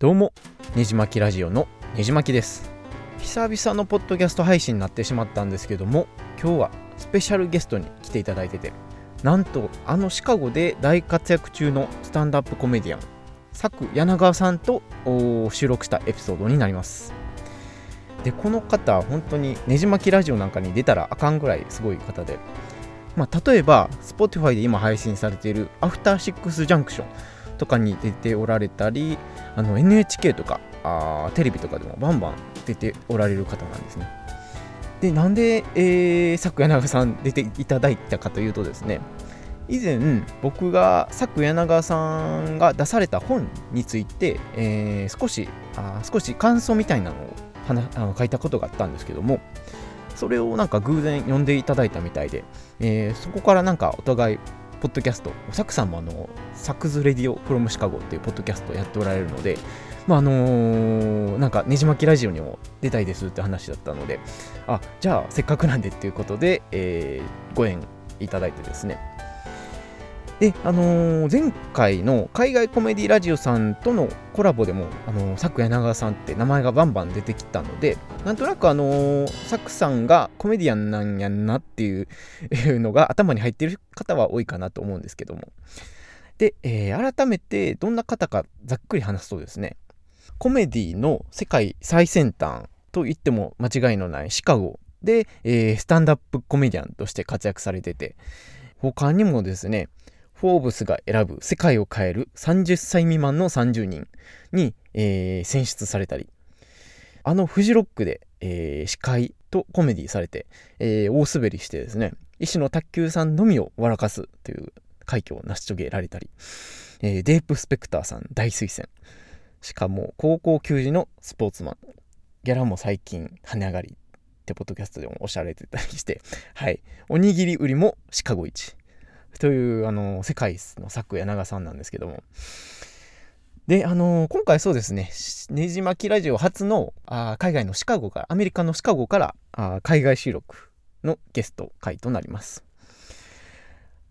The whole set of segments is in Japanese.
どうもねじまきラジオのねじまきです。久々のポッドキャスト配信になってしまったんですけども今日はスペシャルゲストに来ていただいててなんとあのシカゴで大活躍中のスタンダップコメディアン佐久柳川さんと収録したエピソードになります。でこの方本当にねじまきラジオなんかに出たらあかんぐらいすごい方でまあ、例えば Spotify で今配信されているアフターシックスジャンクションとかに出ておられたりあの NHK とかあテレビとかでもバンバン出ておられる方なんですね。でなんで、えー、佐久柳さん出ていただいたかというとですね以前僕が佐久柳川さんが出された本について、えー、少しあ少し感想みたいなのをあの書いたことがあったんですけどもそれをなんか偶然読んでいただいたみたいで、えー、そこからなんかお互いポッドキャスト、サクさんもあの、サクズレディオフロムシカゴっていうポッドキャストをやっておられるので、まああのー、なんかねじまきラジオにも出たいですって話だったので、あ、じゃあせっかくなんでっていうことで、えー、ご縁いただいてですね、で、あのー、前回の海外コメディラジオさんとのコラボでも、あのー、佐久柳川さんって名前がバンバン出てきたので、なんとなくあのー、佐久さんがコメディアンなんやんなっていうのが頭に入っている方は多いかなと思うんですけども。で、えー、改めてどんな方かざっくり話すとですね、コメディの世界最先端と言っても間違いのないシカゴで、えー、スタンダップコメディアンとして活躍されてて、他にもですね、フォーブスが選ぶ世界を変える30歳未満の30人に、えー、選出されたり、あのフジロックで、えー、司会とコメディされて、えー、大滑りしてですね、医師の卓球さんのみを笑かすという快挙を成し遂げられたり、えー、デープ・スペクターさん大推薦。しかも高校球児のスポーツマン。ギャラも最近跳ね上がりってポッドキャストでもおっしゃられてたりして、はい。おにぎり売りもシカゴ一。というあの世界の作柳さんなんですけども。であの今回そうですねねじ巻きラジオ初のあ海外のシカゴからアメリカのシカゴからあ海外収録のゲスト回となります。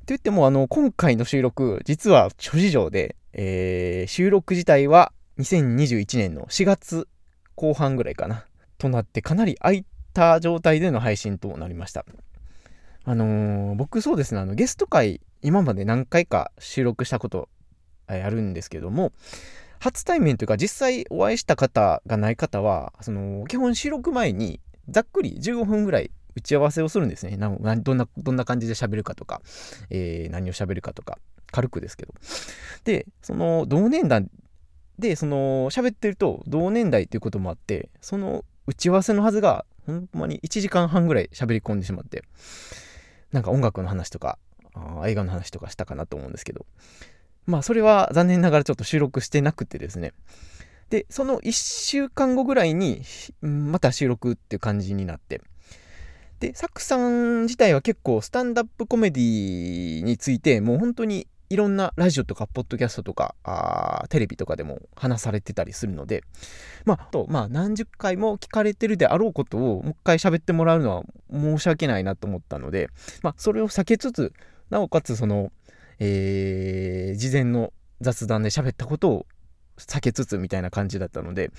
といってもあの今回の収録実は諸事情で、えー、収録自体は2021年の4月後半ぐらいかなとなってかなり空いた状態での配信となりました。あのー、僕そうですね、あの、ゲスト会、今まで何回か収録したことあるんですけども、初対面というか実際お会いした方がない方は、その、基本収録前にざっくり15分ぐらい打ち合わせをするんですね。などんな、どんな感じで喋るかとか、えー、何を喋るかとか、軽くですけど。で、その、同年代で、その、喋ってると、同年代っていうこともあって、その打ち合わせのはずが、ほんまに1時間半ぐらい喋り込んでしまって、なんか音楽の話とか映画の話とかしたかなと思うんですけど。まあそれは残念ながらちょっと収録してなくてですね。でその1週間後ぐらいにまた収録っていう感じになって。でサクさん自体は結構スタンダップコメディについてもう本当にいろんなラジオとかポッドキャストとかあテレビとかでも話されてたりするのでまあとまあ何十回も聞かれてるであろうことをもう一回喋ってもらうのは申し訳ないなと思ったのでまあそれを避けつつなおかつそのえー、事前の雑談で喋ったことを避けつつみたいな感じだったので、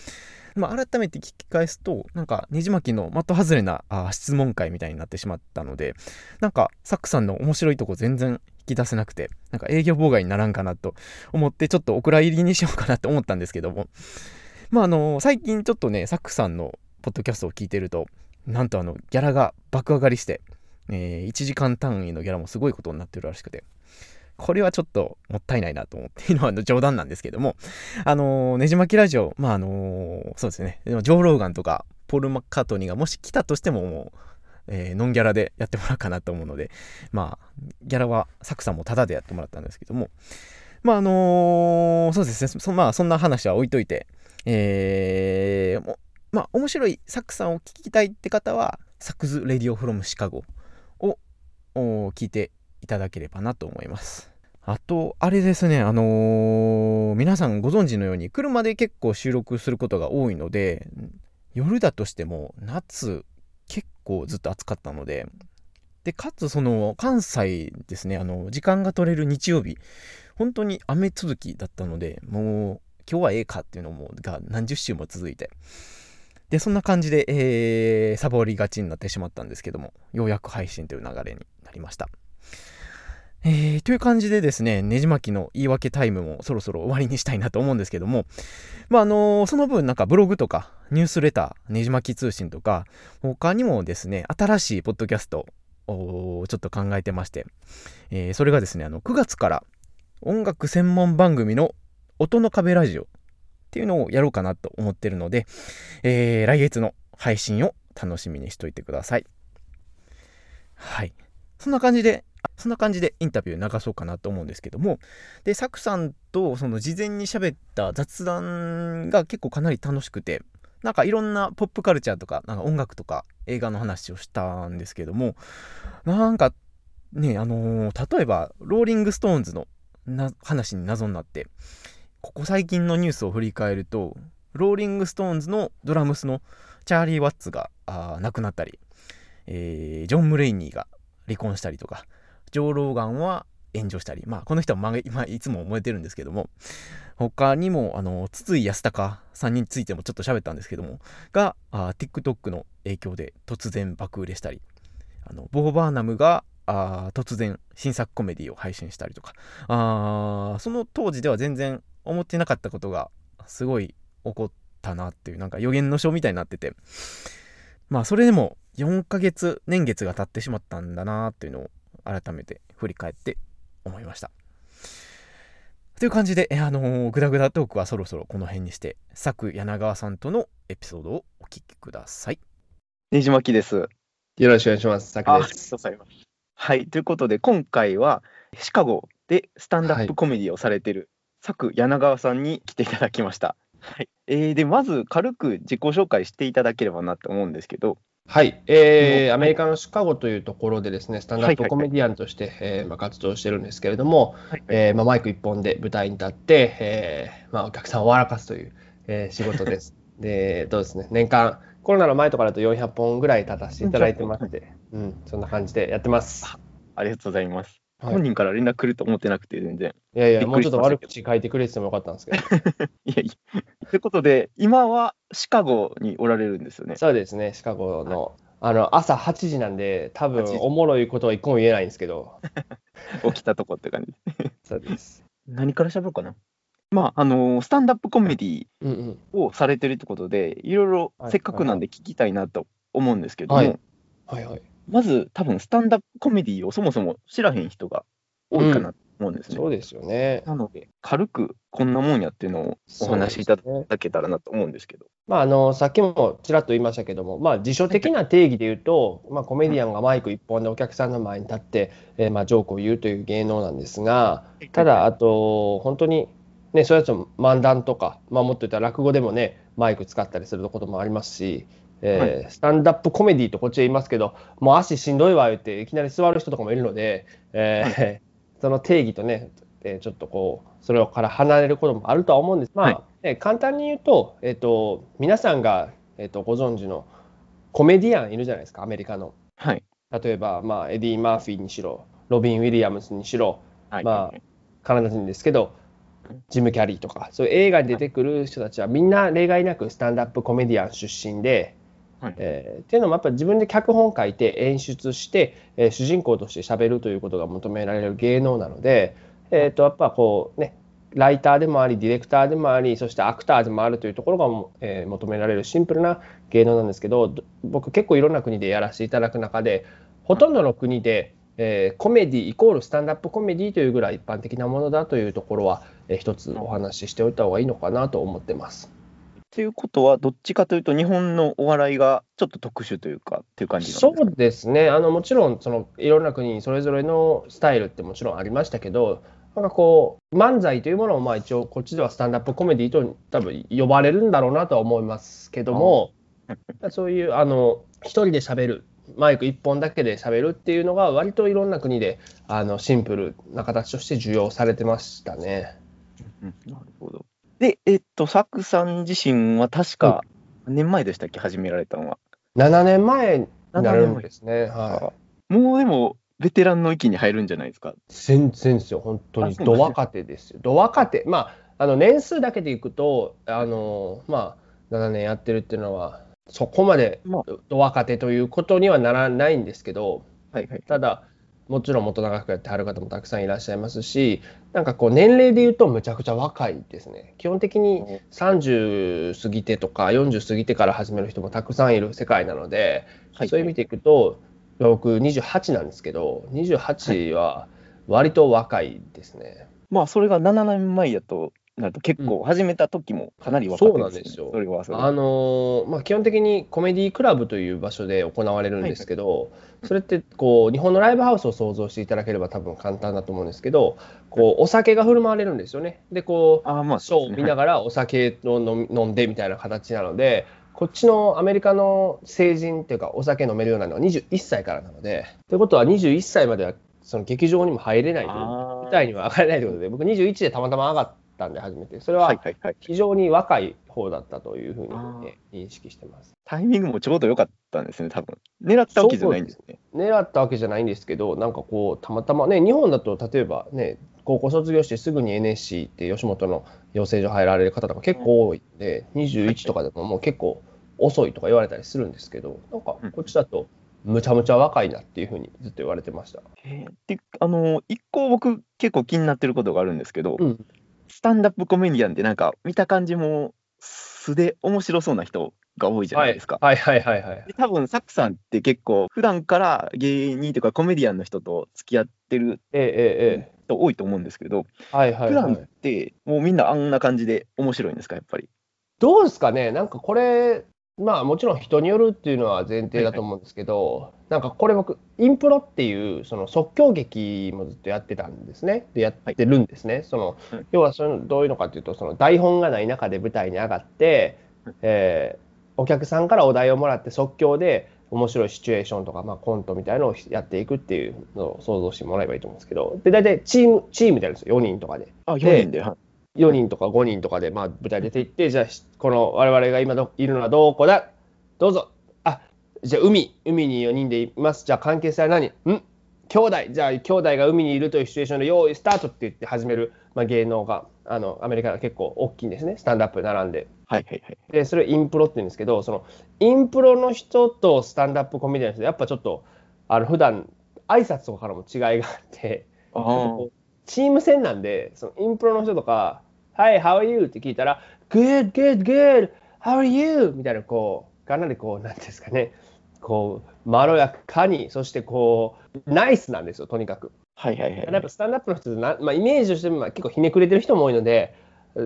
まあ、改めて聞き返すとなんかねじ巻きの的外れなあ質問会みたいになってしまったのでなんかサックさんの面白いとこ全然き出せなくて、なんか営業妨害にならんかなと思って、ちょっとお蔵入りにしようかなと思ったんですけども、まああの、最近ちょっとね、サックさんのポッドキャストを聞いてると、なんとあの、ギャラが爆上がりして、えー、1時間単位のギャラもすごいことになってるらしくて、これはちょっともったいないなと思っているの冗談なんですけども、あの、ねじ巻きラジオ、まああの、そうですね、ジョー・ローガンとか、ポール・マッカートニーがもし来たとしても、もう、えー、ノンギャラでやってもらうかなと思うので、まあ、ギャラはサクさんもタダでやってもらったんですけども、まあ、あのー、そうですね、そまあ、そんな話は置いといて、えー、まあ、面白いサクさんを聞きたいって方は、サクズ・レディオ・フロム・シカゴを聞いていただければなと思います。あと、あれですね、あのー、皆さんご存知のように、車で結構収録することが多いので、夜だとしても夏構ずっと暑かったので、で、かつその関西ですね、あの、時間が取れる日曜日、本当に雨続きだったので、もう今日はええかっていうのもが何十週も続いて。でそんな感じで、えー、サボりがちになってしまったんですけどもようやく配信という流れになりました。えー、という感じでですね、ねじ巻きの言い訳タイムもそろそろ終わりにしたいなと思うんですけども、まあ、あのー、その分なんかブログとかニュースレター、ねじ巻き通信とか、他にもですね、新しいポッドキャストをちょっと考えてまして、えー、それがですね、あの、9月から音楽専門番組の音の壁ラジオっていうのをやろうかなと思ってるので、えー、来月の配信を楽しみにしといてください。はい。そんな感じで、そんな感じでインタビュー流そうかなと思うんですけども、で、サクさんとその事前に喋った雑談が結構かなり楽しくて、なんかいろんなポップカルチャーとか、なんか音楽とか映画の話をしたんですけども、なんかね、あのー、例えば、ローリング・ストーンズの話に謎になって、ここ最近のニュースを振り返ると、ローリング・ストーンズのドラムスのチャーリー・ワッツが亡くなったり、えー、ジョン・ムレイニーが離婚したりとか、ジョー・ローガンは炎上したり、まあ、この人は、まあ、いつも燃えてるんですけども、他にも、あの、筒井康隆さんについてもちょっと喋ったんですけども、が、あ TikTok の影響で突然爆売れしたり、あのボー・バーナムがあ突然新作コメディを配信したりとかあその当時では全然思ってなかったことがすごい起こったなっていうなんか予言の書みたいになっててまあそれでも4ヶ月年月が経ってしまったんだなっていうのを改めて振り返って思いました。という感じで、あのー、グダグダトークはそろそろこの辺にして、佐久柳川さんとのエピソードをお聞きください。ねじまきです。よろしくお願いします。佐久です。はい、ということで、今回はシカゴでスタンダップコメディをされてる、佐久柳川さんに来ていただきました。はい、えー、でまず軽く自己紹介していただければなと思うんですけど、はい、えー、アメリカのシカゴというところでですね、スタンダップコメディアンとして、えま活動してるんですけれども、はいえー、まあ、マイク一本で舞台に立って、えーまあ、お客さんを笑かすという、えー、仕事です。で、どうですね、年間、コロナの前とかだと400本ぐらい立たせていただいてまして、うん、そんな感じでやってます。ありがとうございます。はい、本人から連絡来ると思ってなくて、全然。いやいや、もうちょっと悪口書いてくれてもよかったんですけど。いやいや。ということで、今はシカゴにおられるんですよね。そうですね、シカゴのあの朝8時なんで、多分おもろいことは一個も言えないんですけど。起きたとこって感じ。そうです。何から喋ろうかな。まあ、あのー、スタンダップコメディをされてるってことで、いろいろせっかくなんで聞きたいなと思うんですけども、はい、はいはい、まず多分スタンダップコメディをそもそも知らへん人が多いかな思うんですね。そうですよね。なので、軽くこんなもんやっていうのをお話しいただけたらなと思うんですけど。ね、まあ、あのさっきもちらっと言いましたけども、まあ、辞書的な定義で言うと、まあ、コメディアンがマイク一本でお客さんの前に立って、えー、まあジョークを言うという芸能なんですが、ただ、あと、本当に、ね、そういうやつ漫談とか、まあ、もっと言ったら落語でもね、マイク使ったりすることもありますし、えーはい、スタンダップコメディとこっちで言いますけど、もう足しんどいわ言っていきなり座る人とかもいるので、えー、はい、その定義とね、えちょっとこう、それから離れることもあるとは思うんです。まあ、はい、簡単に言うと、えっ、ー、と、皆さんが、えっ、ー、と、ご存知のコメディアンいるじゃないですか、アメリカの。はい。例えば、まあ、エディ・マーフィーにしろ、ロビン・ウィリアムスにしろ、はい、まあ、カナダ人ですけど、ジム・キャリーとか、そういう映画に出てくる人たちはみんな例外なくスタンダップコメディアン出身で、はい、えー、っていうのもやっぱり自分で脚本書いて演出して、えー、主人公としてしゃべるということが求められる芸能なので、えー、とやっぱこうねライターでもありディレクターでもありそしてアクターでもあるというところが、えー、求められるシンプルな芸能なんですけど僕結構いろんな国でやらせていただく中でほとんどの国で、えー、コメディイコールスタンダップコメディというぐらい一般的なものだというところは、えー、一つお話ししておいた方がいいのかなと思ってます。ということは、どっちかというと、日本のお笑いがちょっと特殊というか、っていう感じそうですね、あのもちろんその、いろんな国にそれぞれのスタイルってもちろんありましたけど、なんかこう、漫才というものをまあ一応、こっちではスタンダップコメディと多分呼ばれるんだろうなとは思いますけども、そういうあの一人で喋る、マイク一本だけで喋るっていうのが、割といろんな国であのシンプルな形として受容されてましたね。なるほど。で、えっと、サクさん自身は確か、何年前でしたっけ、始められたのは。7年前になるんですね。はい、もうでも、ベテランの域に入るんじゃないですか？全然ですよ、本当に。ど若手ですよ。ど若手。まあの年数だけでいくと、あのまあ、7年やってるっていうのは、そこまで若手ということにはならないんですけど、はいはい、ただ、もちろんもっと長くやってはる方もたくさんいらっしゃいますし、なんかこう年齢で言うとむちゃくちゃ若いですね。基本的に30過ぎてとか40過ぎてから始める人もたくさんいる世界なので、はい、そういう意味でいくと、僕28なんですけど、28は割と若いですね。はい、まあそれが7年前やとなると結構始めた時もかなり若いです、ね、そうなんですよ。それはそれあのー、まあ、基本的にコメディクラブという場所で行われるんですけど、はいはい、それってこう日本のライブハウスを想像していただければ多分簡単だと思うんですけどこうお酒が振る舞われるんですよね。でこうあ、まあ、ショーを見ながらお酒を飲んでみたいな形なので。こっちのアメリカの成人っていうかお酒飲めるようなのは21歳からなのでということは21歳まではその劇場にも入れないという舞台には上がれないということで僕21でたまたま上がっったんで初めて。それは非常に若い方だったというふうに、ね、認識してます。タイミングもちょうど良かったんですね多分。狙ったわけじゃないんですね。狙ったわけじゃないんですけどなんかこうたまたまね日本だと例えばね高校卒業してすぐに NSC って吉本の養成所入られる方とか結構多いんで、うん、21とかでももう結構遅いとか言われたりするんですけどなんかこっちだとむちゃむちゃ若いなっていうふうにずっと言われてました。であの一個僕結構気になってることがあるんですけど、うん、スタンダップコメディアンってなんか見た感じも素で面白そうな人が多いじゃないですか。はいはいはいはい、はい、多分サックさんって結構普段から芸人とかコメディアンの人と付き合ってる人多いと思うんですけど、はいはい、はい、普段ってもうみんなあんな感じで面白いんですかやっぱり？どうですかね？なんかこれまあもちろん人によるっていうのは前提だと思うんですけど、はいはい、なんかこれ僕インプロっていうその即興劇もずっとやってたんですね。でやってるんですね、はい、その要はそのどういうのかというとその台本がない中で舞台に上がって、えー、お客さんからお題をもらって即興で面白いシチュエーションとか、まあ、コントみたいなのをやっていくっていうのを想像してもらえばいいと思うんですけど。で大体チームチームでやるんですよ。4人とかで。あ4人で、はい4人とか5人とかで、まあ、舞台出ていって、じゃあ、この我々が今どいるのはどこだ？どうぞ。あ、じゃあ、海、海に4人でいます。じゃあ、関係性は何？ん？兄弟。じゃあ、兄弟が海にいるというシチュエーションで、用意スタートって言って始める、まあ、芸能が、あの、アメリカが結構大きいんですね。スタンダップ並んで。はいはいはい。で、それインプロって言うんですけど、その、インプロの人とスタンダップコメディアンの人、やっぱちょっと、あの、普段挨拶とかからも違いがあって、チーム戦なんで、そのインプロの人とか、Hi, how are you? って聞いたら、Good, good, good, how are you? みたいな、こう、かなりこう、なんですかね、こう、まろやかに、そしてこう、ナイスなんですよ、とにかく。はいはいはい。やっぱスタンダップの人な、まあ、イメージとしても結構ひねくれてる人も多いので、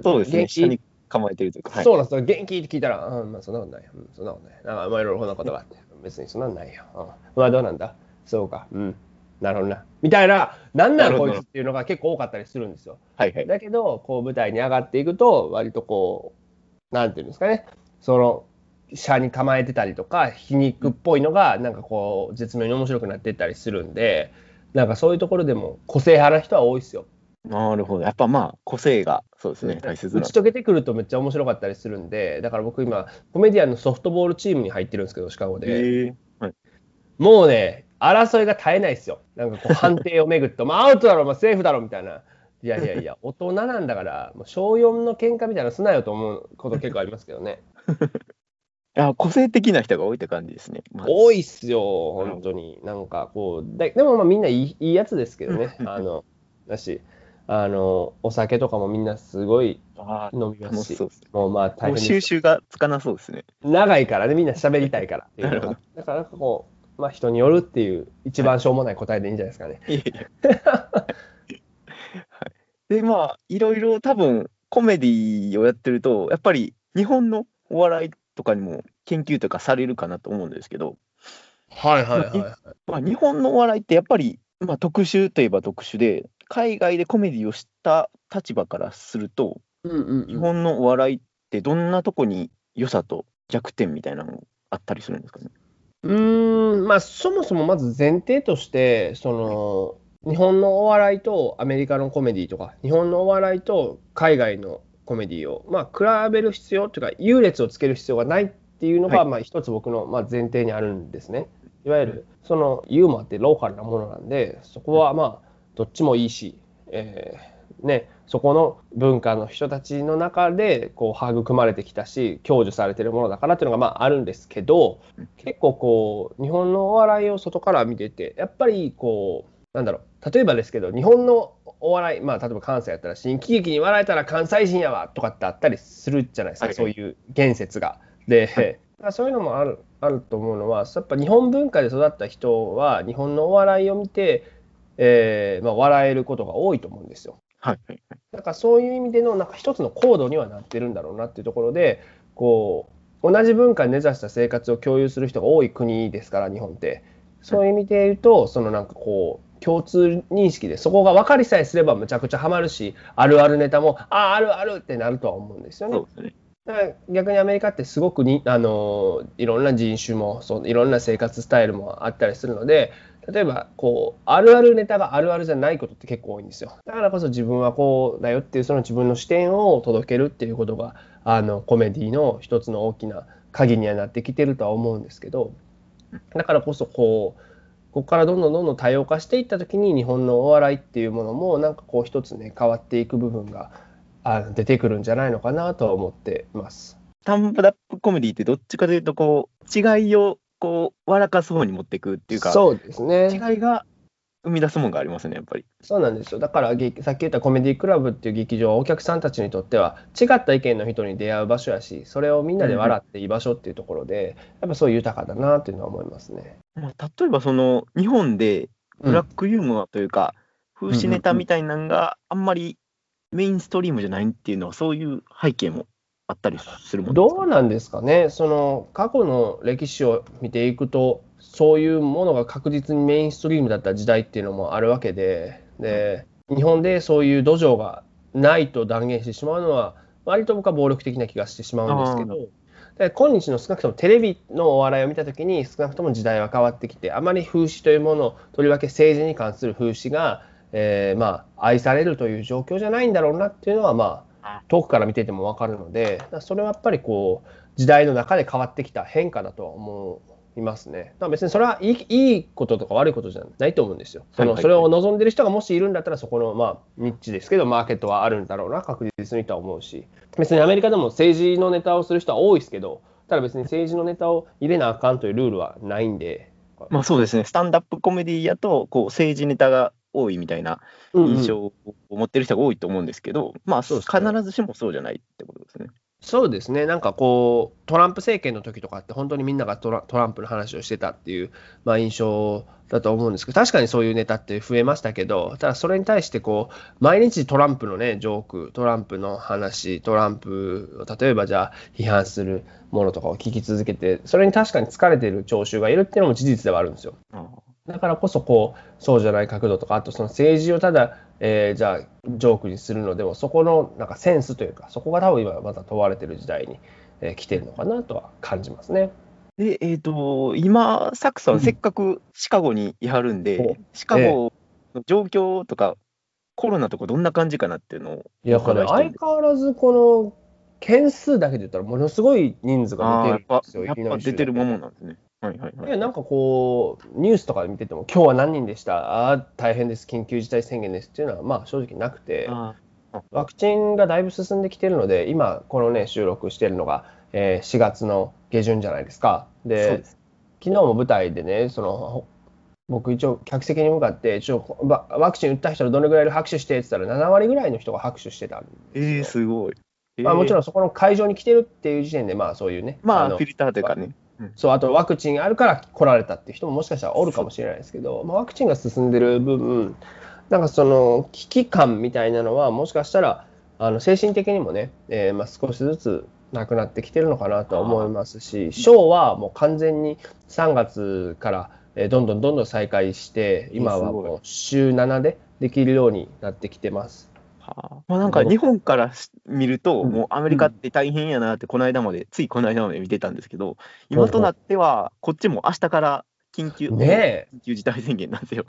そうですね、下に構えてるというか。はい、そうなんですよ、元気って聞いたら、うん、まあそんなことないよ、うん、そんなことない。なんか、まあいろいろこんなことがあって、別にそんなんないよ。うん、まあどうなんだ？そうか、うん。なるほどな。みたいな、なんならこいつっていうのが結構多かったりするんですよ。はいはい、だけど、こう舞台に上がっていくと、割とこう、なんていうんですかね、その、車に構えてたりとか、皮肉っぽいのが、なんかこう、絶妙に面白くなっていったりするんで、なんかそういうところでも個性派な人は多いですよ。なるほど。やっぱまあ、個性が、そうですね、大切打ち解けてくるとめっちゃ面白かったりするんで、だから僕今、コメディアンのソフトボールチームに入ってるんですけど、シカゴで。はい、もうね、争いが絶えないですよ。なんかこう判定をめぐって、まあアウトだろ、まあ、セーフだろみたいな。いやいやいや、大人なんだから、もう小4の喧嘩みたいなすなよと思うこと結構ありますけどね。いや個性的な人が多いって感じですね。ま多いっすよ、本当に。なんかこう、ででもまあみんないいいいやつですけどね。あのだし、あのお酒とかもみんなすごい飲みますし、もうまあ大変収集がつかなそうですね。長いからね、みんな喋りたいからっていうのが。だからなんかこう、まあ人によるっていう一番しょうもない答えでいいんじゃないですかね。はい、でまあいろいろ多分コメディをやってるとやっぱり日本のお笑いとかにも研究とかされるかなと思うんですけど、はいはいはい、まあ、日本のお笑いってやっぱり、まあ、特殊といえば特殊で海外でコメディをした立場からすると、うんうんうん、日本のお笑いってどんなとこに良さと弱点みたいなのあったりするんですかね？うんまあそもそもまず前提としてその日本のお笑いとアメリカのコメディとか日本のお笑いと海外のコメディを、まあ、比べる必要というか優劣をつける必要がないっていうのが、はい、まあ、一つ僕の、まあ、前提にあるんですね。いわゆるそのユーモアってローカルなものなんでそこはまあどっちもいいし、えね、そこの文化の人たちの中でこう育まれてきたし享受されてるものだからっていうのがまああるんですけど結構こう日本のお笑いを外から見ててやっぱりこうなんだろう例えばですけど日本のお笑いまあ例えば関西やったら新喜劇に笑えたら関西人やわとかってあったりするじゃないですか、はい、そういう言説が。で、はい、そういうのもあるあると思うのはやっぱ日本文化で育った人は日本のお笑いを見て、えーまあ、笑えることが多いと思うんですよ。はいはいはい、だからそういう意味でのなんか一つのコードにはなってるんだろうなっていうところでこう同じ文化に根ざした生活を共有する人が多い国ですから日本って。そういう意味で言うとそのなんかこう共通認識でそこが分かりさえすればむちゃくちゃハマるしあるあるネタもあああるあるってなるとは思うんですよね。そうですね。だから逆にアメリカってすごくにあのいろんな人種もそういろんな生活スタイルもあったりするので例えばこうあるあるネタがあるあるじゃないことって結構多いんですよだからこそ自分はこうだよっていうその自分の視点を届けるっていうことがあのコメディの一つの大きな鍵にはなってきてるとは思うんですけどだからこそこうここからどんどんどんどん多様化していった時に日本のお笑いっていうものもなんかこう一つね変わっていく部分があ出てくるんじゃないのかなとは思ってます。タンプダップコメディってどっちかというとこう違いをこう笑かす方に持っていくっていうかそうですね。違いが生み出すものがありますねやっぱり。そうなんですよ。だからさっき言ったコメディクラブっていう劇場はお客さんたちにとっては違った意見の人に出会う場所やしそれをみんなで笑っていい場所っていうところで、やっぱそういう豊かだなっていうのは思いますね。まあ、例えばその日本でブラックユーモアというか、うん、風刺ネタみたいなのがあんまりメインストリームじゃないっていうのは、そういう背景もあったりするもんどうなんですかね、その過去の歴史を見ていくと、そういうものが確実にメインストリームだった時代っていうのもあるわけで、で日本でそういう土壌がないと断言してしまうのは、割と僕は暴力的な気がしてしまうんですけど。で今日の少なくともテレビのお笑いを見たときに少なくとも時代は変わってきてあまり風刺というものとりわけ政治に関する風刺がえー、まあ、愛されるという状況じゃないんだろうなっていうのは、まあ、遠くから見てても分かるので、それはやっぱりこう時代の中で変わってきた変化だとは思いますね。だ別にそれはいいいいこととか悪いことじゃないと思うんですよ。そのそれを望んでる人がもしいるんだったら、そこの、まあ、ニッチですけど、マーケットはあるんだろうな、確実にとは思うし、別にアメリカでも政治のネタをする人は多いですけど、ただ別に政治のネタを入れなあかんというルールはないんで。まあそうですね、スタンダップコメディやとこう政治ネタが多いみたいな印象を持ってる人が多いと思うんですけど、うんうん、まあ、必ずしもそうじゃないってことですね。そうですね、なんかこう、トランプ政権の時とかって、本当にみんながトランプの話をしてたっていう、まあ、印象だと思うんですけど、確かにそういうネタって増えましたけど、ただそれに対してこう、毎日トランプのね、ジョーク、トランプの話、トランプを例えばじゃあ、批判するものとかを聞き続けて、それに確かに疲れてる聴衆がいるっていうのも事実ではあるんですよ。うんだからこそこうそうじゃない角度とかあとその政治をただ、えー、じゃあジョークにするのでもそこのなんかセンスというかそこが多分今また問われてる時代に、えー、来てるのかなとは感じますね。で、えっ、ー、と、今、サックさん、せっかくシカゴにいはるんで、うん、シカゴの状況とか、えー、コロナとかどんな感じかなっていうのをいや、これ相変わらずこの件数だけで言ったらものすごい人数が出てるんですよ。やっぱ出てるものなんですね。はいはいはい、なんかこう、ニュースとかで見てても、今日は何人でした、ああ、大変です、緊急事態宣言ですっていうのは、まあ正直なくて、ワクチンがだいぶ進んできてるので、今、このね、収録してるのが、えー、4月の下旬じゃないですか。で、で昨日も舞台でね、その僕一応客席に向かって一応ワクチン打った人どれぐらい拍手してって言ったら7割ぐらいの人が拍手してたんですよ。えー、すごい。えー、まあ、もちろんそこの会場に来てるっていう時点でまあそういうね。まあフィルターというかね。そうあとワクチンあるから来られたっていう人ももしかしたらおるかもしれないですけど、まあ、ワクチンが進んでる分なんかその危機感みたいなのはもしかしたらあの精神的にもね、えー、まあ少しずつなくなってきてるのかなとは思いますしショーはもう完全に3月からどんどんどんどん再開して今はもう週7でできるようになってきてます。はあ、まあ、なんか日本から見ると、もうアメリカって大変やなって、この間まで、ついこの間まで見てたんですけど、今となっては、こっちも明日から緊急、ね、緊急事態宣言なんですよ。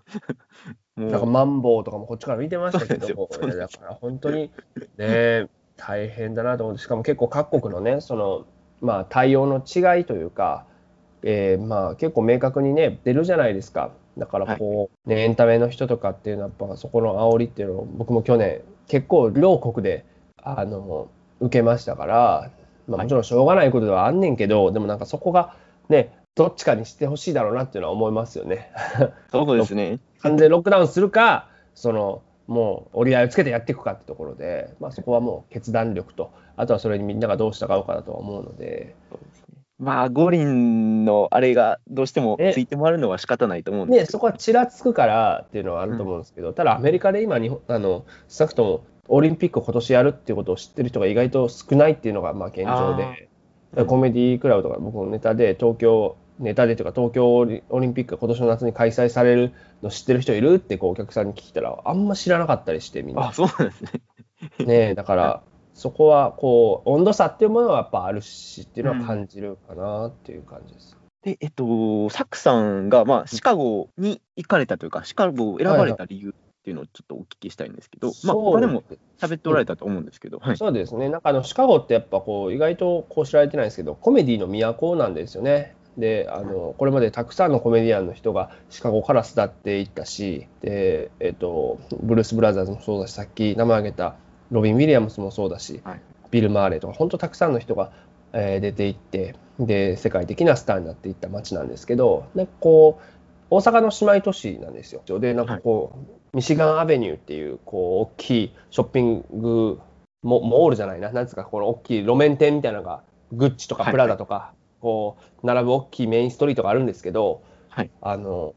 もう。なんかマンボウとかもこっちから見てましたけど、だから本当にね、大変だなと思って、しかも結構各国のね、そのまあ、対応の違いというか、えー、まあ結構明確にね、出るじゃないですか。だからこう、ね、エンタメの人とかっていうのはやっぱそこの煽りっていうのを僕も去年結構両国であの受けましたから、まあ、もちろんしょうがないことではあんねんけど、でもなんかそこがねどっちかにしてほしいだろうなっていうのは思いますよね。そうですね 完全ロックダウンするかそのもう折り合いをつけてやっていくかってところで、まあ、そこはもう決断力とあとはそれにみんながどう従うかだとは思うので。まあ、五輪のあれがどうしてもついてもらうのは仕方ないと思うんですね、そこはちらつくからっていうのはあると思うんですけど、うん、ただアメリカで今日本あの、少なくともオリンピック今年やるっていうことを知ってる人が意外と少ないっていうのがまあ現状で、コメディクラブとか僕のネタで東京、ネタでというか東京オリンピックが今年の夏に開催されるの知ってる人いるってこうお客さんに聞いたらあんま知らなかったりしてみんな。あそうなんですね。ねだから そこはこう温度差っていうものはやっぱあるしっていうのは感じるかなっていう感じです。うん、でえっとサクさんが、まあ、シカゴに行かれたというか、シカゴを選ばれた理由っていうのをちょっとお聞きしたいんですけど、はいはい、まあ他でも喋っておられたと思うんですけど、はい、そうですね、なんかあのシカゴってやっぱこう意外とこう知られてないんですけど、コメディの都なんですよね。であのこれまでたくさんのコメディアンの人がシカゴから巣立っていったしで、えっと、ブルース・ブラザーズもそうだしさっき名前挙げたロビン・ウィリアムスもそうだし、はい、ビル・マーレとか本当たくさんの人が、えー、出ていってで世界的なスターになっていった街なんですけどなんかこう大阪の姉妹都市なんですよ。でなんかこう、はい、ミシガンアベニューっていうこう大きいショッピングモモールじゃないななんですかこの大きい路面店みたいなのがグッチとかプラダとか、はい、こう並ぶ大きいメインストリートがあるんですけど、はい、あの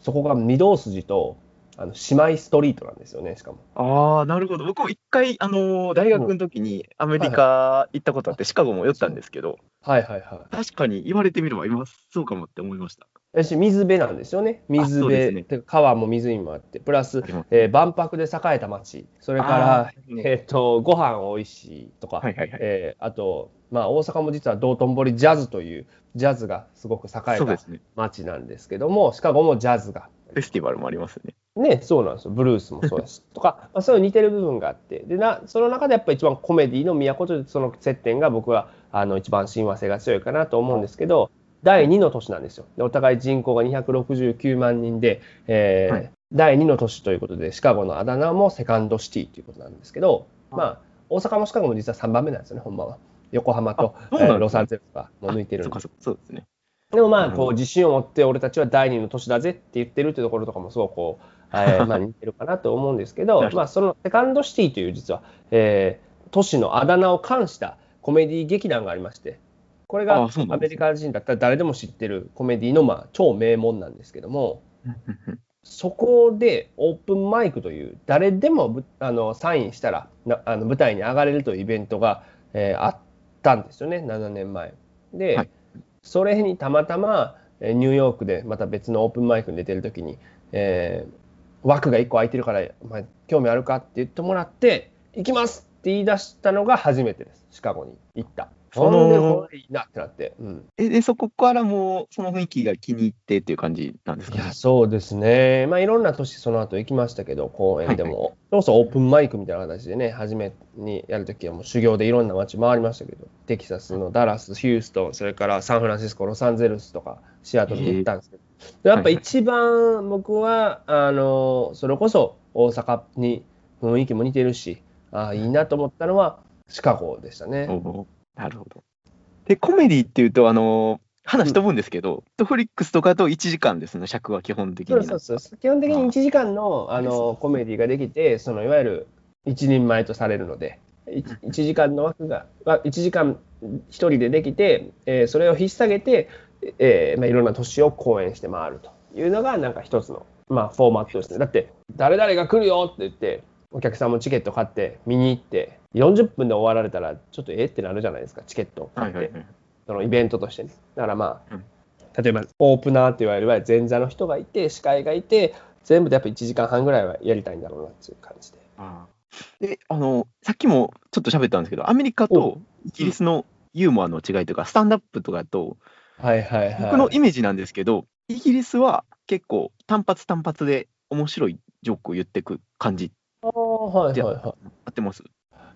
そこが御堂筋とあの姉妹ストリートなんですよね、しかも。ああ、なるほど。僕も一回、あのー、大学の時にアメリカ行ったことあって、シカゴも寄ったんですけど、はいはいはい。確かに言われてみれば、今、そうかもって思いました。私、水辺なんですよね？水辺、ね、川も湖もあって、プラス、えー、万博で栄えた町、それから、ね、えっ、ー、と、ご飯おいしいとか、はいはいはい、えー、あと、まあ、大阪も実は道頓堀ジャズという、ジャズがすごく栄えた町なんですけども、シカゴもジャズが。フェスティバルもありますね。ね、そうなんですよ。ブルースもそうだし。とか、まあ、そういう似てる部分があって、でな、その中でやっぱり一番コメディの都とその接点が僕はあの一番親和性が強いかなと思うんですけど、第2の都市なんですよ。でお互い人口が269万人で、えーはい、第2の都市ということで、シカゴのあだ名もセカンドシティということなんですけど、まあ、大阪もシカゴも実は3番目なんですよね、ほんまは。横浜と、えー、ロサンゼルスがも抜いてるんで。そうですね。でもまあ、こう、自信を持って俺たちは第2の都市だぜって言ってるっていうところとかもすごくこう、えー、まあ似てるかなと思うんですけど、まあそのセカンドシティという実は、えー、都市のあだ名を冠したコメディ劇団がありまして、これがアメリカ人だったら誰でも知ってるコメディのまあ超名門なんですけども、そこでオープンマイクという誰でもあのサインしたらなあの舞台に上がれるというイベントが、えー、あったんですよね7年前。で、はい、それにたまたまニューヨークでまた別のオープンマイクに出てる時に、えー、枠が1個空いてるから、まあ、興味あるかって言ってもらって、行きますって言い出したのが初めてです。シカゴに行った。そのいいなってなって、うん、えでそこからもうその雰囲気が気に入ってっていう感じなんですか、ね、いやそうですね、まあ、いろんな年その後行きましたけど公演でも、はいはい、そうそうオープンマイクみたいな形でね初めにやるときはもう修行でいろんな街回りましたけどテキサスのダラスヒューストンそれからサンフランシスコロサンゼルスとかシアトルに行ったんですけど、やっぱ一番僕は、あのそれこそ大阪に雰囲気も似てるしあい。いなと思ったのはシカゴでしたね。なるほど。でコメディっていうとあの話飛ぶんですけど、ネットフリックスとかと1時間ですね、尺は基本的に。そうそうそう。基本的に1時間のあのコメディができて、そのいわゆる一人前とされるので、1, 時間の枠が、1時間1人でできて、えー、それを引っ提げて、えーまあ、いろんな都市を公演して回るというのがなんか一つの、まあ、フォーマットですね。だって誰々が来るよって言ってお客さんもチケット買って見に行って40分で終わられたらちょっとえってなるじゃないですかチケット買って、はいはいはい、そのイベントとしてね。だからまあ、うん、例えばオープナーって言われる前座の人がいて司会がいて全部でやっぱ1時間半ぐらいはやりたいんだろうなっていう感じで。あであのさっきもちょっと喋ったんですけどアメリカとイギリスのユーモアの違いというか、スタンダップとかとはいはいはい、僕のイメージなんですけど、イギリスは結構単発単発で面白いジョークを言ってく感じ。ああ、はいはいはい。合ってます？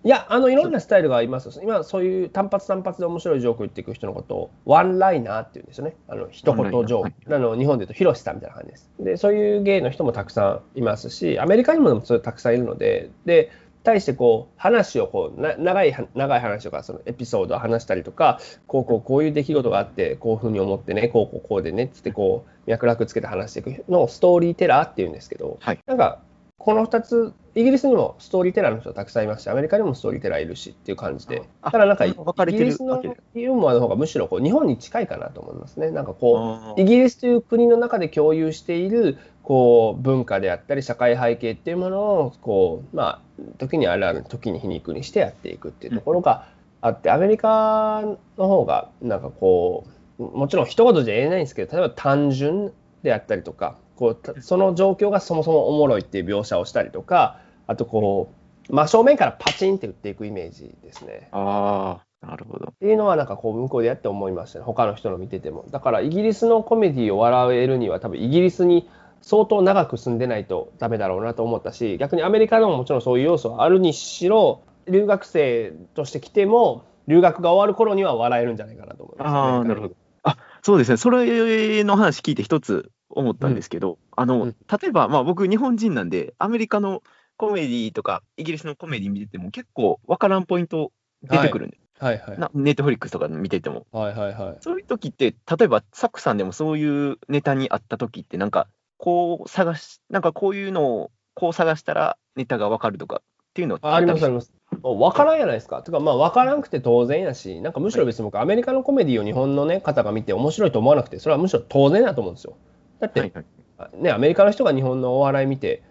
いや、あのいろんなスタイルがあります。今、そういう単発単発で面白いジョークを言っていく人のことを、ワンライナーっていうんですよね。あの一言ジョーク。あの日本で言うと、ヒロシさんみたいな感じです。で、そういう芸の人もたくさんいますし、アメリカにもそれたくさんいるので、で、対してこう話をこうな長い長い話とかそのエピソードを話したりとかこうこうこういう出来事があってこういうふうに思ってねこうこうこうでねっつってこう脈絡つけて話していくのをストーリーテラーっていうんですけど、はい、なんかこの2つイギリスにもストーリーテラーの人たくさんいますしアメリカにもストーリーテラーいるしっていう感じで。ただなんかイギリスのユーモアの方がむしろこう日本に近いかなと思いますね。なんかこうイギリスという国の中で共有しているこう文化であったり社会背景っていうものをこうまあ時にあるある時に皮肉にしてやっていくっていうところがあって、アメリカの方がなんかこうもちろん一言じゃ言えないんですけど例えば単純であったりとかこうその状況がそもそもおもろいっていう描写をしたりとかあとこう真正面からパチンって打っていくイメージですね。あなるほど。っていうのはなんかこう向こうでやって思いましたね他の人の見てても。だからイギリスのコメディを笑えるには多分イギリスに相当長く住んでないとダメだろうなと思ったし逆にアメリカでももちろんそういう要素はあるにしろ留学生として来ても留学が終わる頃には笑えるんじゃないかなと思います、ね、あなるほど。あそうですね。それの話聞いて一つ思ったんですけど、うん、あの、例えば、まあ、僕日本人なんでアメリカのコメディとかイギリスのコメディ見てても結構わからんポイント出てくるんで、はい。はい。はい、ネットフリックスとか見てても、はい。はい。はい、そういう時って例えばサックさんでもそういうネタにあった時ってなんかこう探し、なんかこういうのをこう探したらネタがわかるとかっていうのありますあります。分からんやないですか。とか、まあ分からんくて当然やし、なんかむしろ別に僕、アメリカのコメディを日本の、ね、方が見て面白いと思わなくて、それはむしろ当然だと思うんですよ。だって、はいはい、ね、アメリカの人が日本のお笑い見て、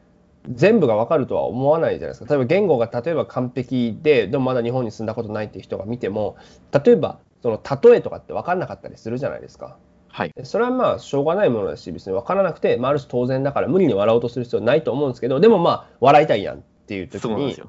全部が分かるとは思わないじゃないですか。例えば言語が例えば完璧で、でもまだ日本に住んだことないっていう人が見ても、例えばその例えとかって分かんなかったりするじゃないですか。はい、それはまあしょうがないものだし別に分からなくて、まあ、ある種当然だから無理に笑おうとする必要ないと思うんですけどでもまあ笑いたいやんっていう時に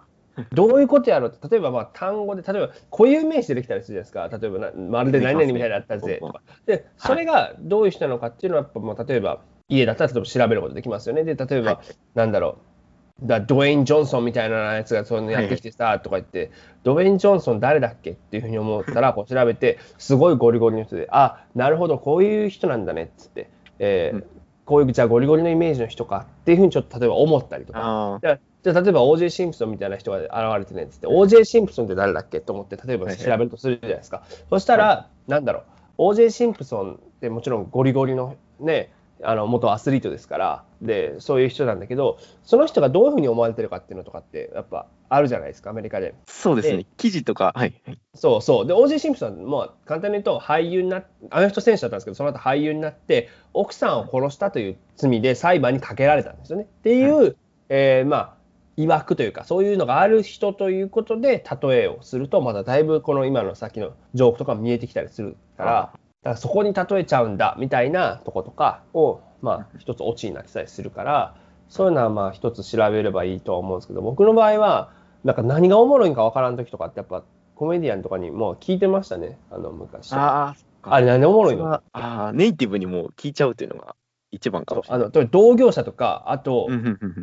どういうことやろう例えばまあ単語で例えば固有名詞でできたりするじゃないですか。例えばなまるで何々みたいだったぜとか。でそれがどういう人なのかっていうのはやっぱまあ例えば家だったら例えば調べることできますよね。で例えば、なんだろうだドウェイン・ジョンソンみたいなやつがそのやってきてさ、とか言って、ドウェイン・ジョンソン誰だっけっていうふうに思ったら、こう調べて、すごいゴリゴリの人で、あ、なるほど、こういう人なんだねっつって、えー、こういうじゃあゴリゴリのイメージの人かっていうふうにちょっと例えば思ったりとか。じゃじゃあ例えば OJ シンプソンみたいな人が現れてねっつって、OJ シンプソンって誰だっけと思って、例えば調べるとするじゃないですか。そしたら、なんだろう、OJ シンプソンってもちろんゴリゴリのね、あの元アスリートですからでそういう人なんだけどその人がどういうふうに思われてるかっていうのとかってやっぱあるじゃないですかアメリカで。そうですね。記事とかはい、そうそう。で OJ シンプソンも簡単に言うと俳優になアメフト選手だったんですけどその後俳優になって奥さんを殺したという罪で裁判にかけられたんですよね。っていう、はい、えー、まあ曰くというかそういうのがある人ということで例えをするとまだだいぶこの今のさっきのジョークとか見えてきたりするからだからそこに例えちゃうんだみたいなとことかを、まあ、一つオチになってたりするからそういうのはまあ一つ調べればいいとは思うんですけど僕の場合はなんか何がおもろいんか分からん時とかってやっぱコメディアンとかにもう聞いてましたね。あの昔。ああれ何おもろいの？あネイティブにも聞いちゃうっていうのが一番かもしれない。あの同業者とかあと、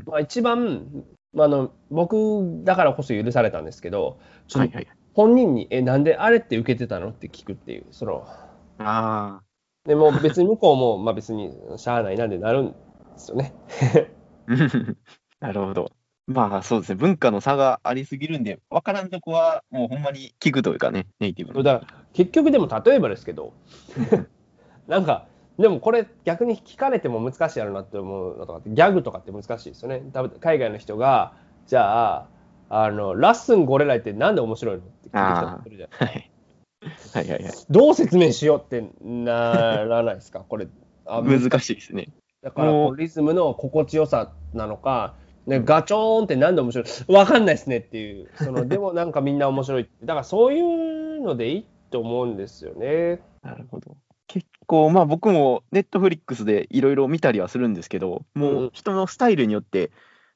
まあ、一番、まあ、あの僕だからこそ許されたんですけどはいはい、本人に「えなんであれって受けてたの?」って聞くっていうそのああ。でも別に向こうも、まあ別にしゃあないなんでなるんですよね。なるほど。まあそうですね、文化の差がありすぎるんで、分からんとこはもうほんまに聞くというかね、ネイティブだから結局でも例えばですけど、なんか、でもこれ逆に聞かれても難しいやろなって思うのとかって、ギャグとかって難しいですよね。多分海外の人が、じゃあ、あのラッスンゴレライってなんで面白いのって聞いてきたりするじゃない。はいはいはい。どう説明しようってならないですか、これ。あ難しいですね。だからリズムの心地よさなのか、ね、ガチョーンってなんで面白いわかんないですねっていう、そのでもなんかみんな面白い。だからそういうのでいいと思うんですよね。なるほど。結構まあ僕もネットフリックスでいろいろ見たりはするんですけど、もう人のスタイルによって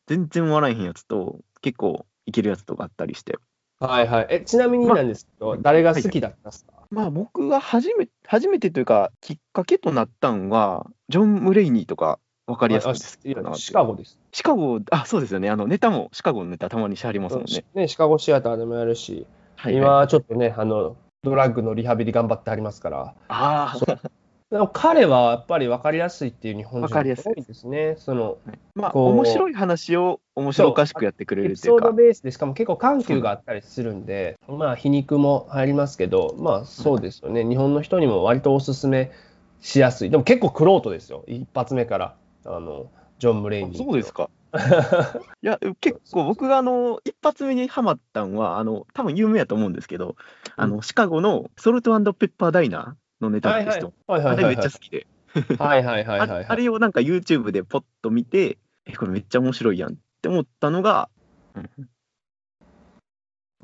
全然笑えへんやつと結構いけるやつとかあったりして。はいはい。え、ちなみになんですけど、ま、誰が好きだったんですか、はい、まあ僕が初め初めてというか、きっかけとなったんは、ジョン・ムレイニーとか分かりやすいですシカゴです。シカゴ、あ、そうですよね。あのネタもシカゴのネタたまにしはりますもんね。ね、シカゴシアターでもやるし、はいはい、今ちょっとね、あの、ドラッグのリハビリ頑張ってありますから。ああ。でも彼はやっぱり分かりやすいっていう日本人わかりやすい多いですね。そのまあ、こう面白い話を面白おかしくやってくれエピるっていうか。ソードベースでしかも結構緩急があったりするんで、まあ皮肉も入りますけど、まあそうですよね。日本の人にも割とおすすめしやすい。でも結構クロートですよ。一発目から。あの、ジョン・ムレイあニー。そうですか。いや、結構僕があの、一発目にハマったんは、あの、多分有名やと思うんですけど、あの、シカゴのソルトペッパーダイナーのネタはいはいですと。はいはいあれめっちゃ好きで。はいはいはいはいはいああれをなんか YouTube でポッと見て、え、これめっちゃ面白いやんって思ったのが、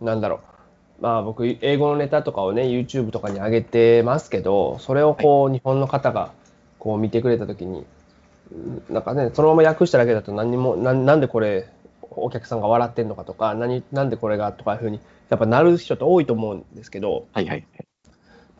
なんだろう。まあ僕、英語のネタとかをね、YouTube とかに上げてますけど、それをこう、日本の方がこう見てくれたときに、うんなんかね、そのまま訳しただけだと何にも、ななんでこれ、お客さんが笑ってんのかとか、何なんでこれがとかいうふうに、やっぱなる人って多いと思うんですけど、はいはい。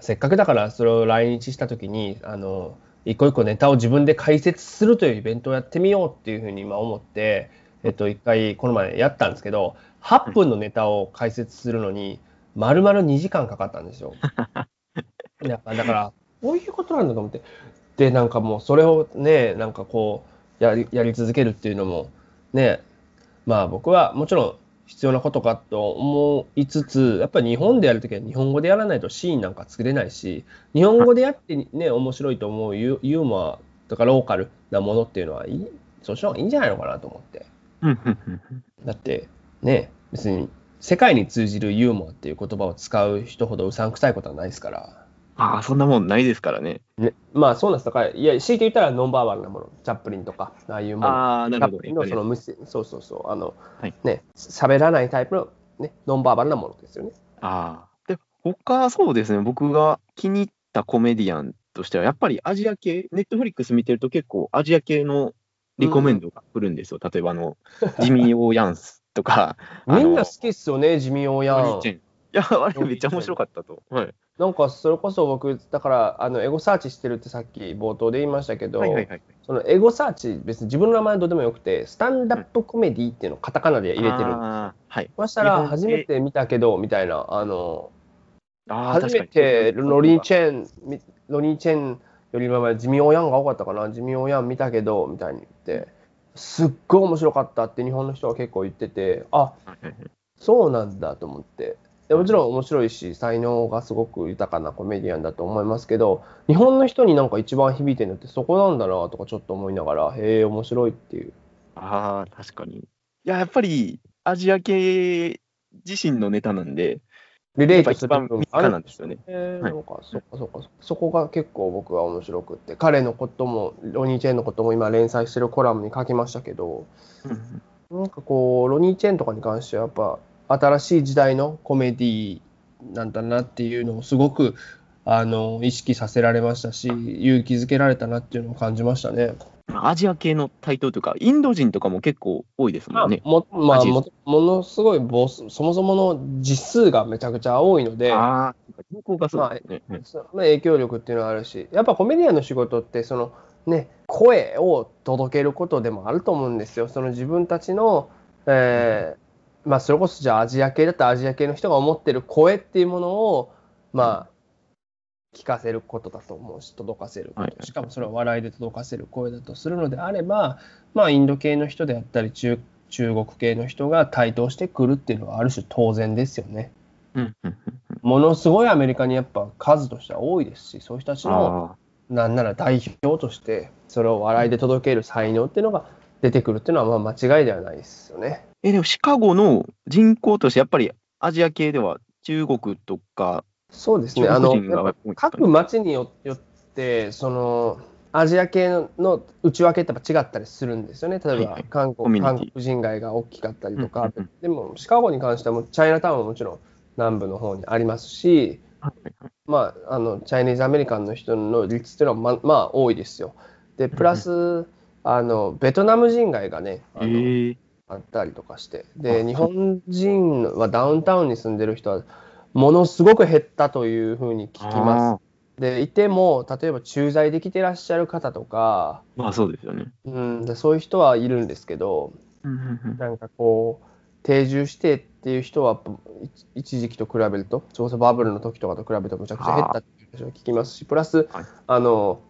せっかくだからそれを来日したときに、あの、一個一個ネタを自分で解説するというイベントをやってみようっていうふうに今思って、えっと、一回この前やったんですけど、8分のネタを解説するのに、丸々2時間かかったんですよ。やっぱだから、こういうことなんだと思って。で、なんかもうそれをね、なんかこう、やりやり続けるっていうのも、ね、まあ僕はもちろん必要なことかと思いつつ、やっぱり日本でやるときは日本語でやらないとシーンなんか作れないし、日本語でやってね、面白いと思うユユーモアとかローカルなものっていうのはいい、そっちの方がいいんじゃないのかなと思って。だってね、別に世界に通じるユーモアっていう言葉を使う人ほどうさんくさいことはないですから。ああ、そんなもんないですからね。ね、まあそうなんです。だから、いや、強いて言ったらノンバーバルなもの、チャップリンとか、ああいうもの。ああ、なるほど。チャップリンのその無視、そうそうそう、あの、はいね、喋らないタイプの、ね、ノンバーバルなものですよね。ああ。で、他そうですね、僕が気に入ったコメディアンとしては、やっぱりアジア系、ネットフリックス見てると結構アジア系のリコメンドが来るんですよ。例えばあの、ジミー・オーヤンスとか、みんな好きっすよね、ジミー・オーヤン、ロニー・チェン。いや、あれめっちゃ面白かったと。はい。なんかそれこそ僕、だからあのエゴサーチしてるってさっき冒頭で言いましたけど、はいはいはい。そのエゴサーチ、別に自分の名前はどうでもよくて、スタンダップコメディっていうのをカタカナで入れてるんです。はい。そしたら、初めて見たけど、みたいな、あの、あー初めてロニー・チェン、みロニー・チェンより前、ジミー・オーヤンが多かったかな、ジミー・オーヤン見たけど、みたいに言って、すっごい面白かったって日本の人は結構言ってて、あはいはいはいそうなんだと思って。でもちろん面白いし、才能がすごく豊かなコメディアンだと思いますけど、日本の人になんか一番響いてるのってそこなんだなとかちょっと思いながら、へえ、面白いっていう。ああ、確かに。いや、やっぱりアジア系自身のネタなんで、リレートするやっぱ一番身近なんですよね。えー、はいなんかそっかそっかそこが結構僕は面白くって彼のこともロニー・チェーンのことも今連載してるコラムに書きましたけどなんかこうロニー・チェーンとかに関してはやっぱ新しい時代のコメディなんだなっていうのをすごくあの意識させられましたし勇気づけられたなっていうのを感じましたね。アジア系の台頭というか、インド人とかも結構多いですもんね。もまあ、もものすごいボスそもそもの実数がめちゃくちゃ多いので。人口がそうですね。まあ影響力っていうのはあるしやっぱコメディアンの仕事ってそのね声を届けることでもあると思うんですよその自分たちの、えーまあそれこそじゃあアジア系だったらアジア系の人が思ってる声っていうものをまあ聞かせることだと思うし届かせること、はい。しかもそれは笑いで届かせる声だとするのであればまあインド系の人であったり中中国系の人が台頭してくるっていうのはある種当然ですよね。ものすごいアメリカにやっぱ数としては多いですしそういう人たちうんのあなんなら代表としてそれを笑いで届ける才能っていうのが出てくるっていうのはまあ間違いではないですよね。ーえ、でもシカゴの人口として、やっぱりアジア系では中国とか、そうですね。あの各町によよってそのアジア系の内訳ってやっぱ違ったりするんですよね。例えばはいはい。韓国人街が大きかったりとか、うんうん。うんでもシカゴに関してはもうチャイナタウンはもちろん南部の方にありますし、まあ、あのチャイニーズアメリカンの人の率っていうのはままあ多いですよ。でプラスあのベトナム人街がねあえのー、あったりとかしてで日本人はダウンタウンに住んでる人はものすごく減ったというふうに聞きます。でいても例えば駐在で来てらっしゃる方とか、まあそうですよね。うん、でそういう人はいるんですけどなんかこう定住してっていう人は一時期と比べると、調査バブルの時とかと比べるとむちゃくちゃ減ったっていう話を聞きますし、プラス、はい、あの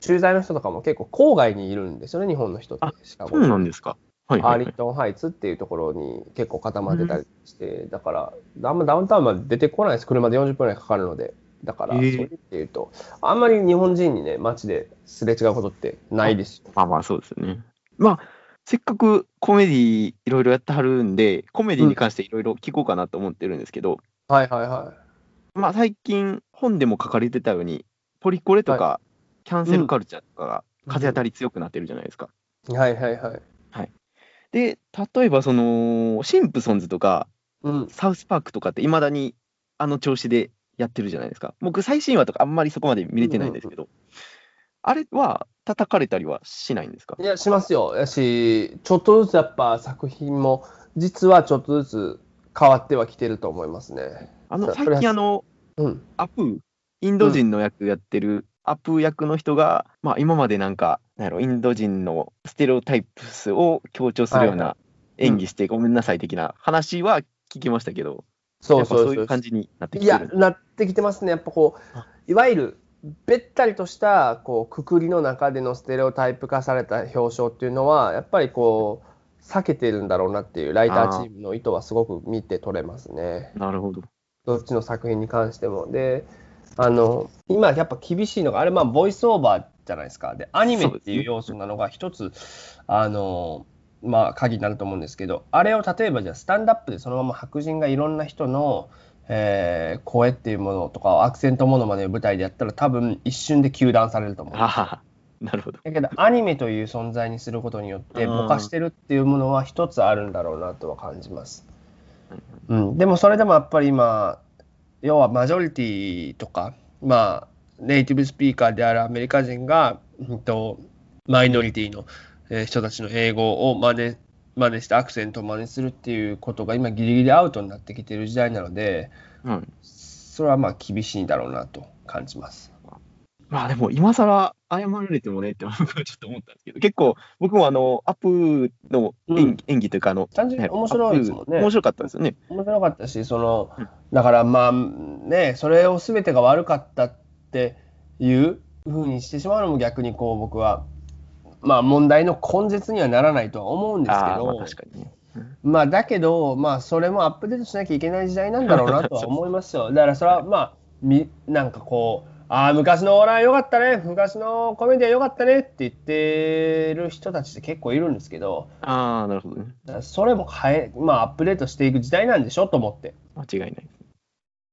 駐在の人とかも結構郊外にいるんですよね、日本の人って。そうなんですか。はいはいはい、アーリントンハイツっていうところに結構固まってたりして、うん、だから、あんまダウンタウンまで出てこないです、車で40分ぐらいかかるので。だから、それっていうと、あんまり日本人にね、街ですれ違うことってないですまあまあ、そうですよね。まあ、せっかくコメディいろいろやってはるんで、コメディに関していろいろ聞こうかなと思ってるんですけど、うん、はいはいはい。まあ、最近、本でも書かれてたように、ポリコレとか、キャンセルカルチャーとかが風当たり強くなってるじゃないですか。はいはいはい。はい、で、例えば、その、シンプソンズとか、うん、サウスパークとかっていまだにあの調子でやってるじゃないですか。僕、最新話とかあんまりそこまで見れてないんですけど、うんうんうん、あれは叩かれたりはしないんですか？いや、しますよ。やし、ちょっとずつやっぱ作品も、実はちょっとずつ変わってはきてると思いますね。あの、最近あの、うん、アプー、インド人の役やってるアプー役の人が、まあ今までなんか、なんやろ、インド人のステレオタイプスを強調するような演技してごめんなさい的な話は聞きましたけど、そうそうそういう感じになってきてるいや、なってきてますね。やっぱこう、いわゆるべったりとしたこうくくりの中でのステレオタイプ化された表彰っていうのは、やっぱりこう、避けてるんだろうなっていうライターチームの意図はすごく見て取れますね。なるほど。どっちの作品に関しても。で、あの、今やっぱ厳しいのが、あれまあボイスオーバーじゃないですか。で、アニメっていう要素なのが一つ、あの、まあ鍵になると思うんですけど、あれを例えばじゃあスタンダップでそのまま白人がいろんな人の、えー、声っていうものとかアクセントものまで舞台でやったら多分一瞬で糾弾されると思う。なるほど。だけどアニメという存在にすることによってぼかしてるっていうものは一つあるんだろうなとは感じます。うん、でもそれでもやっぱり今要はマジョリティとかまあネイティブスピーカーであるアメリカ人が、うんと、マイノリティの人たちの英語を真似真似してアクセントを真似するっていうことが今ギリギリアウトになってきてる時代なので、うん、それはまあ厳しいんだろうなと感じます。まあでも今更謝られてもねって僕はちょっと思ったんですけど、結構僕もあのアップの演,、演技というかあの、単純に面白いですもんね。面白かったですよね。面白かったし、その、だからまあね、それを全てが悪かったっていうふうにしてしまうのも逆にこう僕はまあ、問題の根絶にはならないとは思うんですけど、まあ、確かにまあ、だけど、まあ、それもアップデートしなきゃいけない時代なんだろうなとは思いますよ。だからそれは、まあ、みなんかこう、ああ、昔のお笑いよかったね、昔のコメディアよかったねって言ってる人たちって結構いるんですけど、ああ、なるほどね。それも変え、まあ、アップデートしていく時代なんでしょ？と思って。間違いない。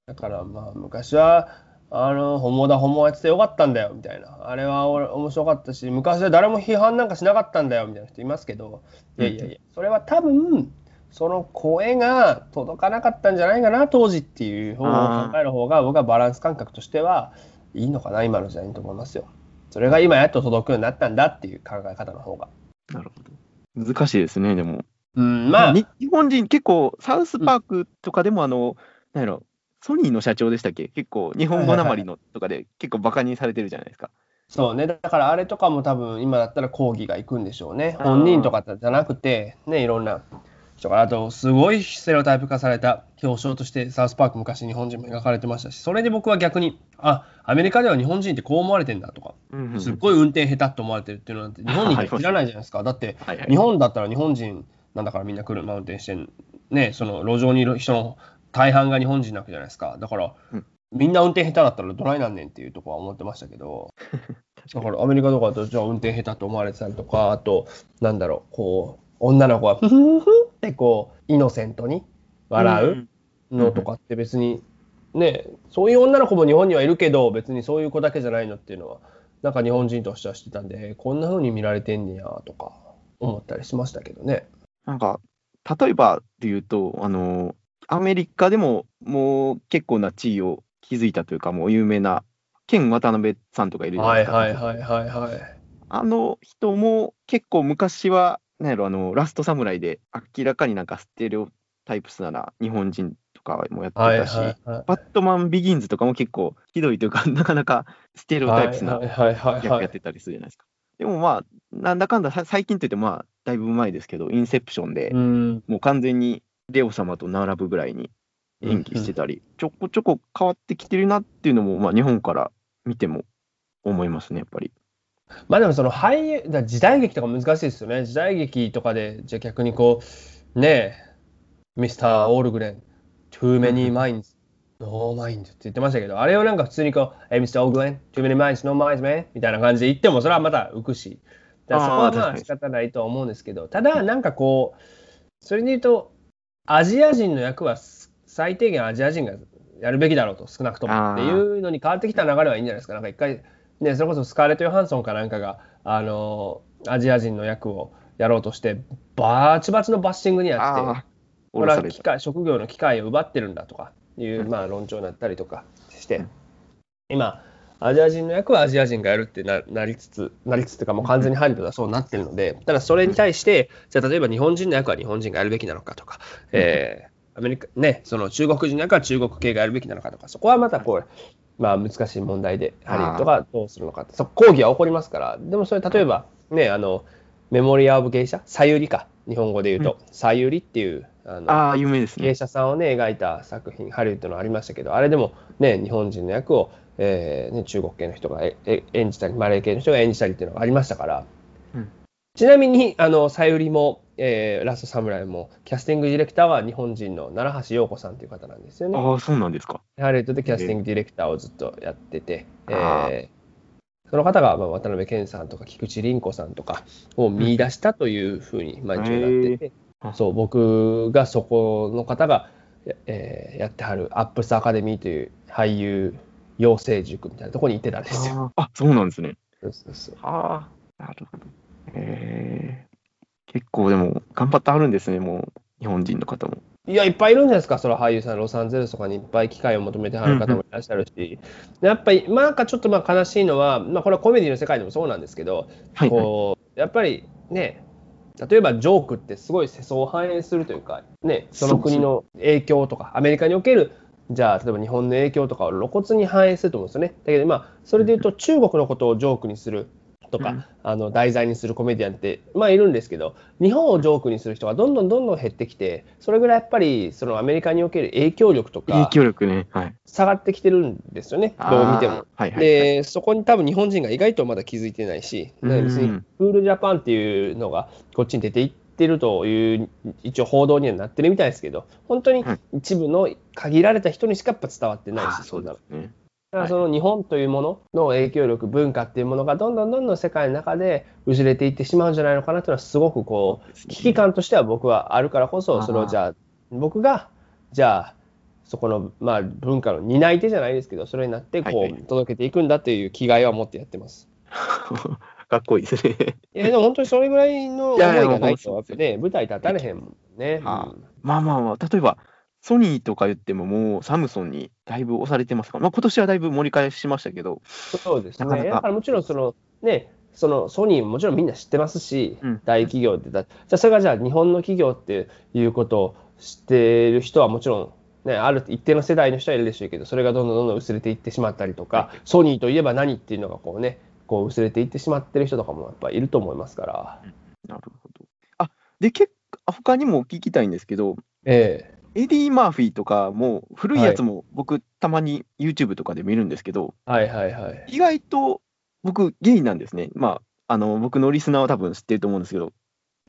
だから、まあ、昔は、あの、ホモだ、ホモやっててよかったんだよ、みたいな。あれは俺面白かったし、昔は誰も批判なんかしなかったんだよ、みたいな人いますけど、いやいやいや、それは多分、その声が届かなかったんじゃないかな、当時っていう方を考える方が、僕はバランス感覚としてはいいのかな、今の時代にと思いますよ。それが今やっと届くようになったんだっていう考え方の方が。なるほど。難しいですね、でも。うん、まあ、日本人結構、サウスパークとかでも、あの、うん、なんやろ、ソニーの社長でしたっけ？結構日本語なまりのとかで結構バカにされてるじゃないですか。そうね、だからあれとかも多分今だったら講義が行くんでしょうね。本人とかじゃなくて、ね、いろんな人から、あとすごいステレオタイプ化された表彰としてサウスパーク昔日本人も描かれてましたし、それで僕は逆に、あ、アメリカでは日本人ってこう思われてんだとか、すっごい運転下手と思われてるっていうのなんて日本に知らないじゃないですか。だって日本だったら日本人なんだからみんな車運転してね、その路上にいる人の大半が日本人なわけじゃないですか。だから、うん、みんな運転下手だったらどないなんねんっていうとこは思ってましたけど、だからアメリカとかだと、じゃあ運転下手と思われてたりとか、あと、なんだろう、こう、女の子がふふふってこう、イノセントに笑うのとかって別に、ね、そういう女の子も日本にはいるけど、別にそういう子だけじゃないのっていうのは、なんか日本人としては知ってたんで、こんな風に見られてんねやとか思ったりしましたけどね。なんか、例えばで言うと、あの、アメリカでももう結構な地位を築いたというか、もう有名な、ケン渡辺さんとかいるじゃないですか。はいはいはいはい、はい。あの人も結構昔は、なんやろ、あの、ラストサムライで明らかになんかステレオタイプスなら日本人とかもやってたし、はいはいはい、バットマンビギンズとかも結構ひどいというか、なかなかステレオタイプスな役やってたりするじゃないですか。でもまあ、なんだかんだ最近といってまあ、だいぶ前ですけど、インセプションで、もう完全にレオ様と並ぶぐらいに演技してたり、ちょこちょこ変わってきてるなっていうのも、まあ、日本から見ても思いますね、やっぱり。まあでもその俳優、だ時代劇とか難しいですよね。時代劇とかで、じゃあ逆にこう、ねえ、ミスター・オールグレン、too many minds, no minds って言ってましたけど、あれをなんか普通にこう、え、ミスター・オールグレン、too many minds, no minds, man みたいな感じで言っても、それはまた浮くし、だそこはまあ仕方ないとは思うんですけど、ただなんかこう、それで言うと、アジア人の役は最低限アジア人がやるべきだろうと、少なくともっていうのに変わってきた流れはいいんじゃないですか。なんか一回、ね、それこそスカーレット・ヨハンソンかなんかが、あのアジア人の役をやろうとして、バチバチのバッシングにあって、これは機械職業の機会を奪ってるんだとかいう、まあ、論調になったりとかして、今、アジア人の役はアジア人がやるってなりつつ、なりつつというか、もう完全にハリウッドはそうなってるので、ただそれに対して、じゃあ例えば日本人の役は日本人がやるべきなのかとか、えー、アメリカ、ね、その中国人の役は中国系がやるべきなのかとか、そこはまたこう、まあ難しい問題で、ハリウッドがどうするのかそ抗議は起こりますから、でもそれ例えば、ね、あの、メモリア・オブ・芸者、さゆりか、日本語で言うと、さゆりっていう、あのあ有名ですね、芸者さんをね、描いた作品、ハリウッドのありましたけど、あれでもね、日本人の役をえーね、中国系の人が演じたりマレー系の人が演じたりっていうのがありましたから、うん、ちなみにあのさゆりも、えー、ラストサムライもキャスティングディレクターは日本人の奈良橋陽子さんという方なんですよね。ああそうなんですか。ハリウッドでキャスティングディレクターをずっとやってて、えー、えー、その方が、まあ、渡辺謙さんとか菊池凛子さんとかを見出したというふうに、まあ、一応なってて、そう僕がそこの方が、えー、やってはるアップスアカデミーという俳優養成塾みたいなところに行ってたんですよ。あそうなんですね。そうそうそう。ああ、なるほど。えー、結構でも頑張ってあるんですね、もう日本人の方も。いや、いっぱいいるんじゃないですか、その俳優さん、ロサンゼルスとかにいっぱい機会を求めてはる方もいらっしゃるし、うん、やっぱり、まあ、なんかちょっとまあ悲しいのは、まあ、これはコメディの世界でもそうなんですけど、はい、こうやっぱりね、例えばジョークってすごい世相を反映するというか、ね、その国の影響とか、アメリカにおけるじゃあ例えば日本の影響とかを露骨に反映すると思うんですよね。だけどまあそれで言うと中国のことをジョークにするとか、うん、あの題材にするコメディアンってまあいるんですけど日本をジョークにする人がどんどんどんどん減ってきてそれぐらいやっぱりそのアメリカにおける影響力とか影響力ね、はい、下がってきてるんですよねどう見ても。はいはいはい、でそこに多分日本人が意外とまだ気づいてないし、うん、別にクールジャパンっていうのがこっちに出ていってってるという一応報道にはなってるみたいですけど本当に一部の限られた人にしかやっぱ伝わってないし、うん、そうだねだからその日本というものの影響力、文化っていうものがどんどんどんどん世界の中で薄れていってしまうんじゃないのかなというのはすごくこう危機感としては僕はあるからこそそれをじゃあ僕がじゃあそこのまあ文化の担い手じゃないですけどそれになってこう届けていくんだという気概は持ってやってます。かっこいいですね。いや、でも本当にそれぐらいの思いがないと、やっぱね、舞台立たれへんもんね。まあまあまあ、例えば、ソニーとか言っても、もうサムソンにだいぶ押されてますか？ら、まあ今年はだいぶ盛り返しましたけど。そうですね。なかなかだからもちろん、その、ね、そのソニーももちろんみんな知ってますし、うん、大企業ってじゃあそれがじゃあ日本の企業っていうことを知ってる人はもちろん、ね、ある一定の世代の人はいるでしょうけどそれがどんどんどんどん薄れていってしまったりとか、ソニーといえば何っていうのがこうねこう薄れていってしまってる人とかもやっぱいると思いますから。なるほど。あで、結他にも聞きたいんですけど、ええ、エディ・マーフィーとかも古いやつも僕、たまに YouTube とかで見るんですけど、はいはいはい、意外と僕ゲイなんですね。まあ、あの僕のリスナーは多分知ってると思うんですけど、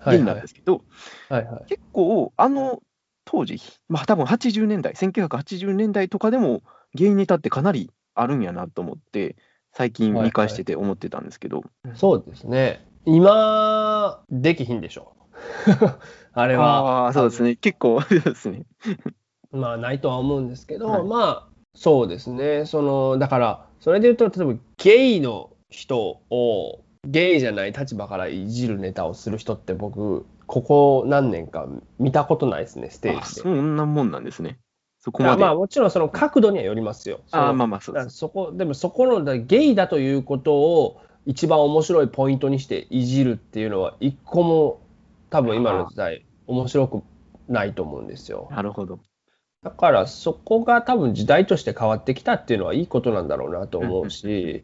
ゲイなんですけど、はいはい、結構あの当時、まあ多分80年代、1980年代とかでもゲイネタってかなりあるんやなと思って、最近見返してて思ってたんですけど。はいはい、そうですね。今、できひんでしょ。あれは。ああ、そうですね。結構 ですね。まあ、ないとは思うんですけど、はい、まあ、そうですね。その、だから、それで言うと、例えば、ゲイの人を、ゲイじゃない立場からいじるネタをする人って僕、ここ何年か見たことないですね、ステージで。そんなもんなんですね。そこまで。まあもちろんその角度にはよりますよ。あまあまあそうです。そこ、でもそこのゲイだということを一番面白いポイントにしていじるっていうのは一個も多分今の時代面白くないと思うんですよ。なるほど。だからそこが多分時代として変わってきたっていうのはいいことなんだろうなと思うし、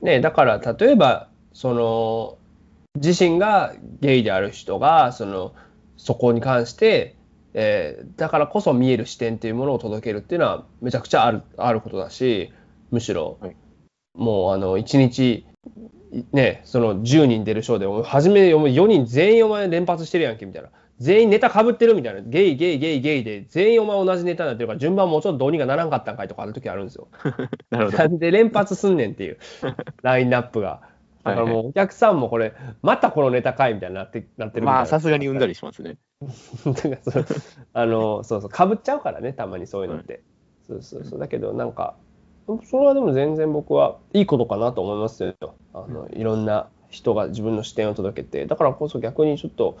ね、だから例えばその自身がゲイである人がそのそこに関してえー、だからこそ見える視点っていうものを届けるっていうのはめちゃくちゃあるあることだしむしろ、はい、もうあの1日ねその10人出るショーで初め4人全員お前連発してるやんけみたいな全員ネタかぶってるみたいなゲイゲイゲイゲイで全員お前同じネタになってるから順番もうちょっとどうにかならんかったんかいとかある時あるんですよ。なるほどなんで連発すんねんっていう ラインナップが。だからもうお客さんもこれ、またこのネタかいみたいになってなってるまあさすがにうんだりしますね。あのそうそうかぶっちゃうからねたまにそういうのって。そうそうそうだけどなんかそれはでも全然僕はいいことかなと思いますよ。あのいろんな人が自分の視点を届けて。だからこそ逆にちょっと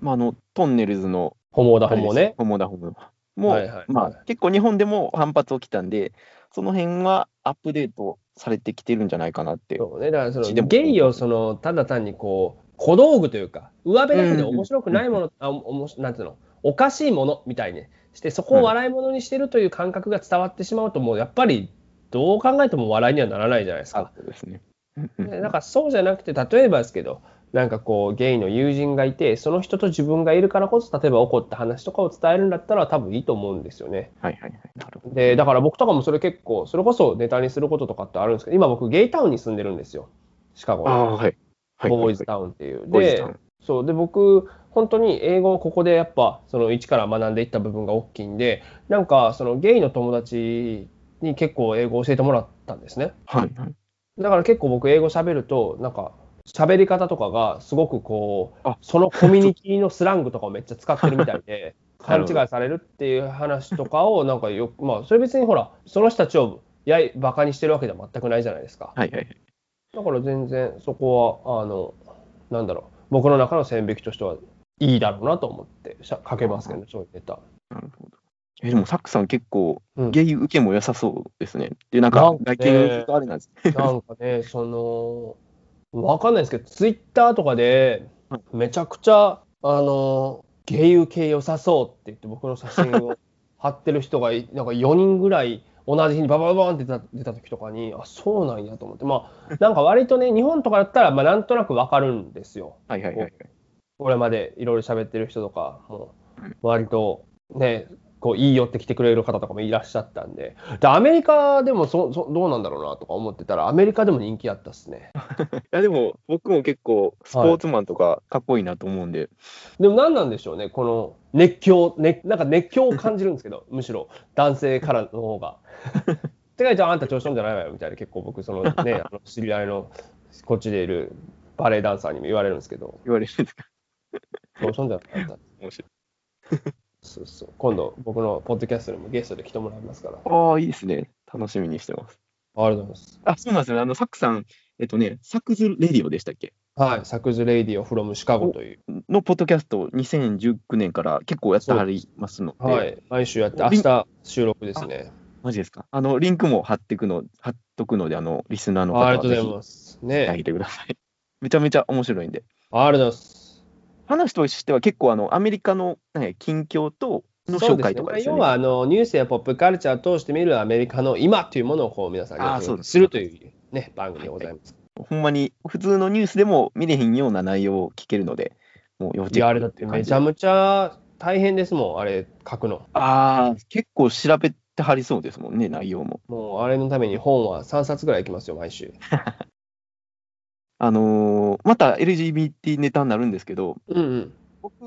まあ、あのトンネルズのホモダホモね。ホモダホモ。も、はいはいはい、まあ、結構日本でも反発起きたんで、その辺はアップデートされてきてるんじゃないかなって。そうね、だからそのゲイをそのただ単にこう小道具というか、上辺だけで面白くないもの、うん、あおもなんていうの、おかしいものみたいにして、そこを笑い物にしてるという感覚が伝わってしまうと、もうやっぱりどう考えても笑いにはならないじゃないですか。そうですね。だからそうじゃなくて、例えばですけど、なんかこうゲイの友人がいてその人と自分がいるからこそ例えば起こった話とかを伝えるんだったら多分いいと思うんですよね。はいはいはい。なるほどでだから僕とかもそれ結構それこそネタにすることとかってあるんですけど今僕ゲイタウンに住んでるんですよシカゴの。あはい。ボーイズタウンっていう。でそう。で僕本当に英語をここでやっぱその一から学んでいった部分が大きいんでなんかそのゲイの友達に結構英語を教えてもらったんですね。はい、はい、だから結構僕英語喋るとなんか喋り方とかがすごくこうそのコミュニティのスラングとかをめっちゃ使ってるみたいで 勘違いされるっていう話とかをなんかよまあそれ別にほらその人たちをやいバカにしてるわけでは全くないじゃないですか。はいはいはい、だから全然そこはあのなんだろう僕の中の線引きとしてはいいだろうなと思って書けますけどねそういうネタ。なるほど。えでもサックさん結構、ゲイ受けも良さそうですね。で、なんか、外見とあれなんです。なんかね、その、わかんないですけど、ツイッターとかで、めちゃくちゃ、あの、ゲイ受け良さそうって言って、僕の写真を貼ってる人が、なんか4人ぐらい、同じ日にバババンって出た出た時とかに、あ、そうなんやと思って、まあ、なんか割とね、日本とかだったら、まあ、なんとなくわかるんですよ。はいはいはい、これまでいろいろ喋ってる人とかも、割とね、こう言い寄ってきてくれる方とかもいらっしゃったんで、でアメリカでもそそどうなんだろうなとか思ってたら、アメリカでも人気あったっすね。いや、でも僕も結構、スポーツマンとかかっこいいなと思うんで。はい、でも何なんでしょうね、この熱狂、ね、なんか熱狂を感じるんですけど、むしろ男性からの方が。てか、じゃああんた調子乗んじゃないわよみたいな、結構僕、そのね、あの知り合いのこっちでいるバレエダンサーにも言われるんですけど。言われるんですか調子乗んじゃないわよ。面白い。そうそう。今度、僕のポッドキャストにもゲストで来てもらいますから。ああ、いいですね。楽しみにしてます。ありがとうございます。あ、そうなんですよね。あの、サックさん、えっとね、サクズレディオでしたっけ？はい、サクズレディオフロムシカゴという。のポッドキャスト、2019年から結構やってはりますので。はい、毎週やって、明日収録ですね。マジですか？あの、リンクも貼ってくの、貼っとくので、あの、リスナーの方はありがとうございます。ね。あげてください。めちゃめちゃ面白いんで。ありがとうございます。話としては結構あの、アメリカの、ね、近況と、の紹介とか、ね、要はあのニュースやポップカルチャーを通して見るアメリカの今というものをこう皆さんにするという、ね、番組でございます、はい、ほんまに普通のニュースでも見れへんような内容を聞けるので、もう要チェックあれだってめちゃめちゃ大変ですもん、あれ書くの。ああ、結構調べてはりそうですもんね、内容も。もうあれのために本は3冊ぐらいいきますよ、毎週。あのー、また LGBT ネタになるんですけど、うんうん、僕